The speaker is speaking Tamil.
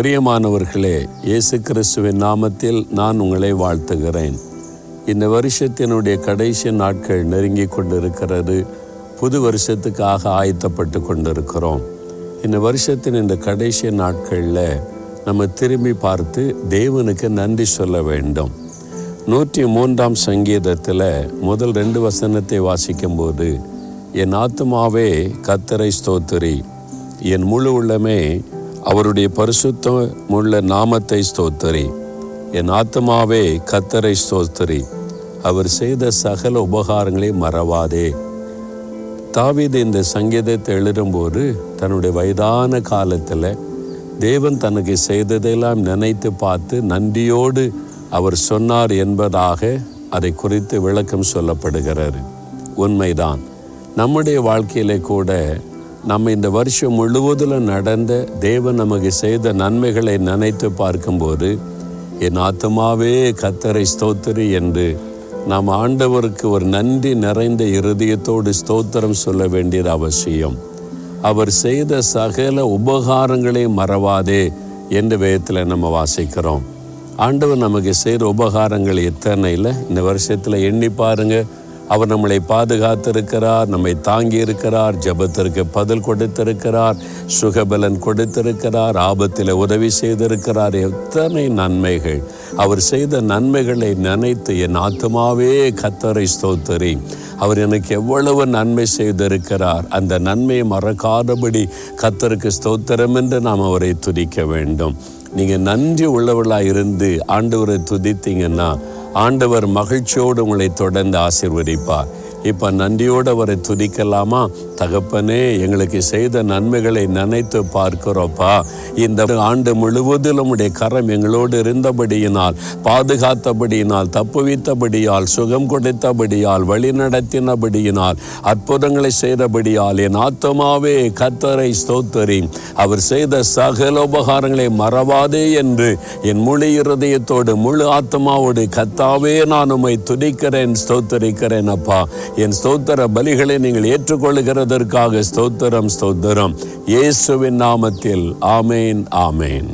பிரியமானவர்களே இயேசு கிறிஸ்துவின் நாமத்தில் நான் உங்களை வாழ்த்துகிறேன். இந்த வருஷத்தினுடைய கடைசி நாட்கள் நெருங்கி கொண்டிருக்கிறது. புது வருஷத்துக்காக ஆயத்தப்பட்டு கொண்டிருக்கிறோம். இந்த வருஷத்தின் இந்த கடைசி நாட்களில் நம்ம திரும்பி பார்த்து தேவனுக்கு நன்றி சொல்ல வேண்டும். நூற்றி மூன்றாம் சங்கீதத்தில் முதல் ரெண்டு வசனத்தை வாசிக்கும்போது என் ஆத்மாவே கத்தரை ஸ்தோத்திரி. என் முழு உள்ளமே அவருடைய பரிசுத்தமுள்ள நாமத்தை ஸ்தோத்தரி. என் ஆத்மாவே கத்தரை ஸ்தோத்தரி. அவர் செய்த சகல உபகாரங்களை மறவாதே. தாவீது இந்த சங்கீதத்தை எழுதும்போது தன்னுடைய வயதான காலத்தில் தேவன் தனக்கு செய்ததெல்லாம் நினைத்து பார்த்து நன்றியோடு அவர் சொன்னார் என்பதாக அதை குறித்து விளக்கம் சொல்லப்படுகிறார். உண்மைதான். நம்முடைய வாழ்க்கையிலே கூட நம்ம இந்த வருஷம் முழுவதில் நடந்த தேவன் நமக்கு செய்த நன்மைகளை நினைத்து பார்க்கும்போது என் ஆத்மாவே கத்தரை ஸ்தோத்திரி என்று நாம் ஆண்டவருக்கு ஒரு நன்றி நிறைந்த இருதயத்தோடு ஸ்தோத்திரம் சொல்ல வேண்டியது அவசியம். அவர் செய்த சகல உபகாரங்களை மறவாதே என்ற விதத்தில் நம்ம வாசிக்கிறோம். ஆண்டவர் நமக்கு செய்கிற உபகாரங்கள் எத்தனை இல்லை இந்த வருஷத்தில் எண்ணி பாருங்கள் அவர் நம்மளை பாதுகாத்திருக்கிறார் நம்மை தாங்கி இருக்கிறார் ஜபத்திற்கு பதில் கொடுத்திருக்கிறார் சுகபலன் கொடுத்திருக்கிறார் ஆபத்தில் உதவி செய்திருக்கிறார். எத்தனை நன்மைகள். அவர் செய்த நன்மைகளை நினைத்து என் ஆத்மாவே கத்தரை ஸ்தோத்தரி. அவர் எனக்கு எவ்வளவு நன்மை செய்திருக்கிறார். அந்த நன்மையை மறக்காதபடி கத்தருக்கு ஸ்தோத்திரம் என்று நாம் அவரை துதிக்க வேண்டும். நீங்கள் நன்றி உள்ளவர்களாக இருந்து ஆண்டவரை துதித்தீங்கன்னா ஆண்டவர் மகிழ்ச்சியோடு உங்களை தொடர்ந்து ஆசிர்வதிப்பார். இப்போ நன்றியோடு அவரை துதிக்கலாமா? தகப்பனே எங்களுக்கு செய்த நன்மைகளை நினைத்து பார்க்கிறோப்பா. இந்த ஆண்டு முழுவதிலும் உடைய கரம் எங்களோடு இருந்தபடியினால் பாதுகாத்தபடியினால் தப்புவித்தபடியால் சுகம் கொடுத்தபடியால் வழி நடத்தினபடியினால் அற்புதங்களை செய்தபடியால் என் ஆத்தமாவே கத்தரை ஸ்தோத்தரி அவர் செய்த சகல உபகாரங்களை மறவாதே என்று என் முழு இருதயத்தோடு முழு ஆத்மாவோடு கத்தாவே நான் உம்மை துதிக்கிறேன் ஸ்தோத்தரிக்கிறேன் அப்பா. என் ஸ்தோத்திர பலிகளை நீங்கள் ஏற்றுக்கொள்கிறதற்காக ஸ்தோத்திரம் ஸ்தோத்திரம். இயேசுவின் நாமத்தில். ஆமேன் ஆமேன்.